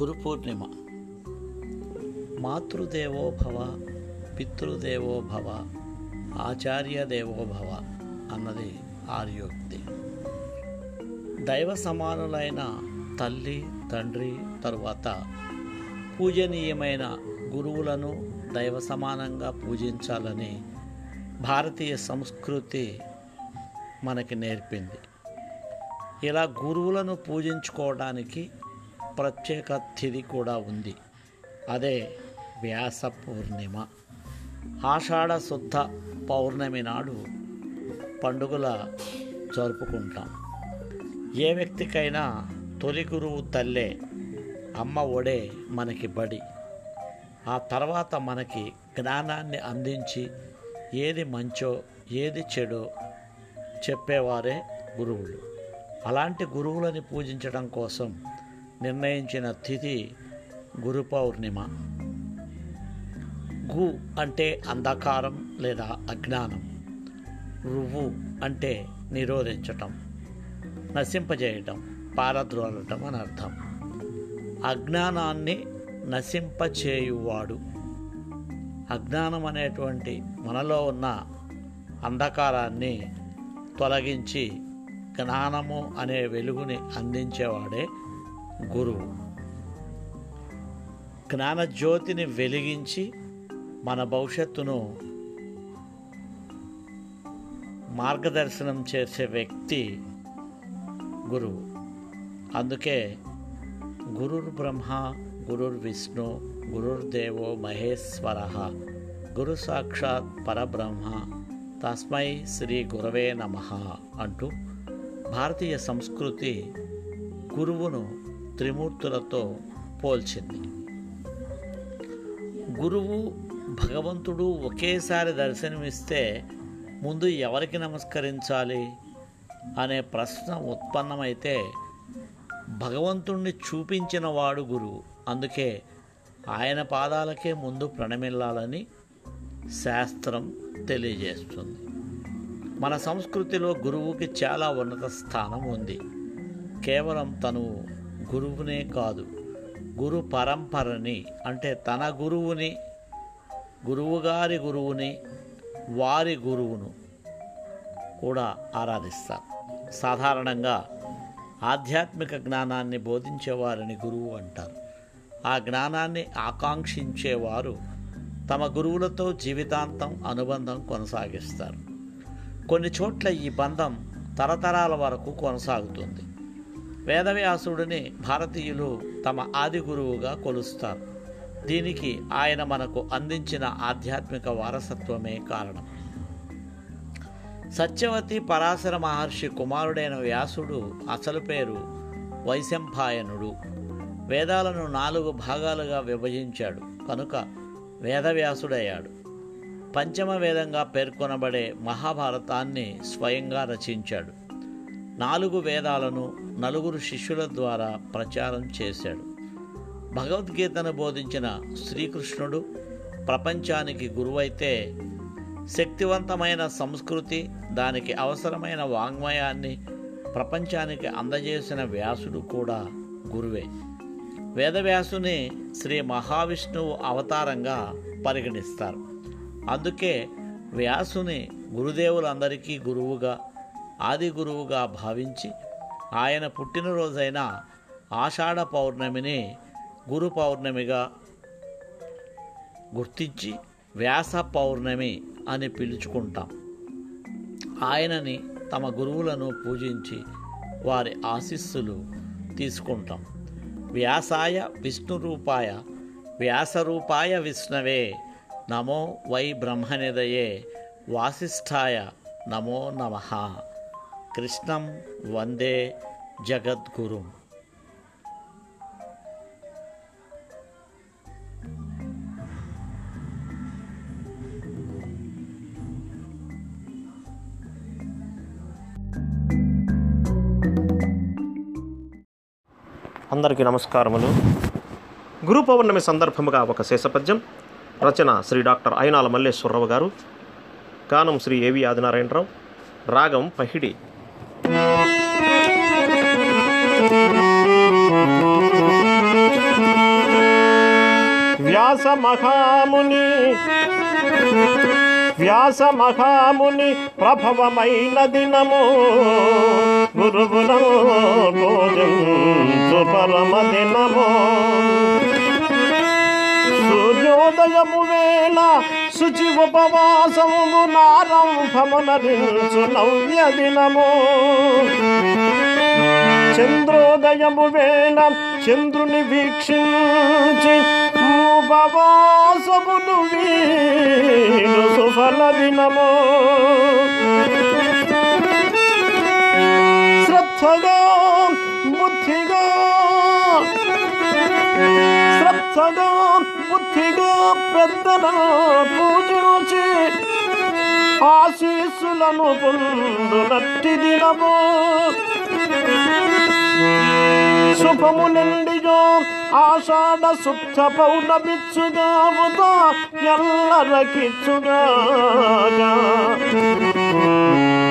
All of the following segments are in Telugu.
గురు పూర్ణిమ మాతృదేవో భవ పితృదేవో భవ ఆచార్య దేవో భవ అన్నది ఆర్యోక్తి. దైవ సమానులైన తల్లి తండ్రి తరువాత పూజనీయమైన గురువులను దైవ సమానంగా పూజించాలని భారతీయ సంస్కృతి మనకి నేర్పింది. ఇలా గురువులను పూజించుకోవడానికి ప్రత్యేక తిథి కూడా ఉంది. అదే వ్యాస పూర్ణిమ. ఆషాఢ శుద్ధ పౌర్ణమి నాడు పండుగల జరుపుకుంటాం. ఏ వ్యక్తికైనా తొలి గురువు తల్లే అమ్మ ఒడే మనకి బడి. ఆ తర్వాత మనకి జ్ఞానాన్ని అందించి ఏది మంచో ఏది చెడో చెప్పేవారే గురువులు. అలాంటి గురువులని పూజించడం కోసం నిర్ణయించిన తిథి గురు పౌర్ణిమ. గు అంటే అంధకారం లేదా అజ్ఞానం. రువ్వు అంటే నిరోధించటం నశింపజేయటం పారద్రోలటం అని అర్థం. అజ్ఞానాన్ని నశింపచేయువాడు. అజ్ఞానం అనేటువంటి మనలో ఉన్న అంధకారాన్ని తొలగించి జ్ఞానము అనే వెలుగుని అందించేవాడే గురువు. జ్ఞానజ్యోతిని వెలిగించి మన భవిష్యత్తును మార్గదర్శనం చేసే వ్యక్తి గురువు. అందుకే గురుర్ బ్రహ్మ గురుర్ విష్ణు గురుర్దేవో మహేశ్వర. గురు సాక్షాత్ పరబ్రహ్మ. తస్మై శ్రీ గురవే నమ అంటూ భారతీయ సంస్కృతి గురువును త్రిమూర్తులతో పోల్చింది. గురువు భగవంతుడు ఒకేసారి దర్శనమిస్తే ముందు ఎవరికి నమస్కరించాలి అనే ప్రశ్న ఉత్పన్నమైతే భగవంతుణ్ణి చూపించిన వాడు గురువు. అందుకే ఆయన పాదాలకే ముందు ప్రణమిల్లాలని శాస్త్రం తెలియజేస్తుంది. మన సంస్కృతిలో గురువుకి చాలా ఉన్నత స్థానం ఉంది. కేవలం తను గురువునే కాదు. గురు పరంపరని అంటే తన గురువుని గురువుగారి గురువుని వారి గురువును కూడా ఆరాధిస్తారు. సాధారణంగా ఆధ్యాత్మిక జ్ఞానాన్ని బోధించేవారిని గురువు అంటారు. ఆ జ్ఞానాన్ని ఆకాంక్షించేవారు తమ గురువులతో జీవితాంతం అనుబంధం కొనసాగిస్తారు. కొన్ని చోట్ల ఈ బంధం తరతరాల వరకు కొనసాగుతుంది. వేదవ్యాసుడిని భారతీయులు తమ ఆది గురువుగా కొలుస్తారు. దీనికి ఆయన మనకు అందించిన ఆధ్యాత్మిక వారసత్వమే కారణం. సత్యవతి పరాశర మహర్షి కుమారుడైన వ్యాసుడు అసలు పేరు వైశంపాయనుడు. వేదాలను నాలుగు భాగాలుగా విభజించాడు. కనుక వేదవ్యాసుడయ్యాడు. పంచమ వేదంగా పేర్కొనబడే మహాభారతాన్ని స్వయంగా రచించాడు. నాలుగు వేదాలను నలుగురు శిష్యుల ద్వారా ప్రచారం చేశాడు. భగవద్గీతను బోధించిన శ్రీకృష్ణుడు ప్రపంచానికి గురువైతే శక్తివంతమైన సంస్కృతి దానికి అవసరమైన వాంగ్మయాన్ని ప్రపంచానికి అందజేసిన వ్యాసుడు కూడా గురువే. వేదవ్యాసుని శ్రీ మహావిష్ణువు అవతారంగా పరిగణిస్తారు. అందుకే వ్యాసుని గురుదేవులందరికీ గురువుగా ఆది గురువుగా భావించి ఆయన పుట్టినరోజైన ఆషాఢ పౌర్ణమిని గురు పౌర్ణమిగా గుర్తించి వ్యాస పౌర్ణమి అని పిలుచుకుంటాం. ఆయనని తమ గురువులను పూజించి వారి ఆశీస్సులు తీసుకుంటాం. వ్యాసాయ విష్ణు రూపాయ వ్యాసరూపాయ విష్ణవే నమో వై బ్రహ్మనిదయే వాసిష్ఠాయ నమో నమ. కృష్ణం వందే జగద్గురు. అందరికీ నమస్కారములు. గురు పౌర్ణమి సందర్భముగా ఒక శేషపద్యం రచన శ్రీ డాక్టర్ అయినాల మల్లేశ్వరరావు గారు. గానం శ్రీ ఏవి ఆదినారాయణరావు. రాగం పహిడి. వ్యాస మహాముని వ్యాస మహాముని ప్రభవమైన దినము. గురువులను పూజించు పరమ దినము. సూర్యోదయము వేళ శుచి ఉపవాసము నారంభమునరించు నవ్య దినము. చంద్రోదయము వేళ చంద్రుని వీక్షించి ఉపవాసమును వీడు సుఫల దినము. శ్రద్ధగా బుద్ధిగా శ్రద్ధగా పెద్దల పూజించి ఆశీస్సులను పొందునట్టి దినము. శుభము నిండిగా ఆషాఢ శుద్ధ పౌర్ణమిచ్చుగా ఉదా ఎల్లరకిచ్చుగా.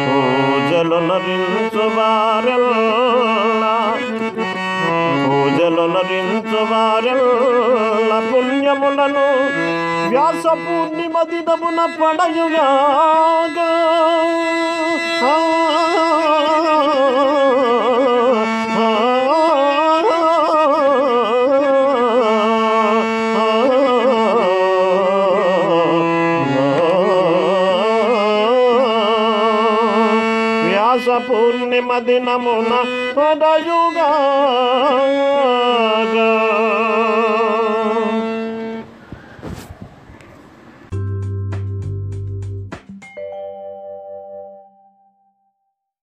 పూజలు నరించు వారెల్ల పుణ్యములను వ్యాస పూర్ణిమ దినమున పడయుగాగా వ్యాస పూర్ణిమ దినమున ಸದಯುಗ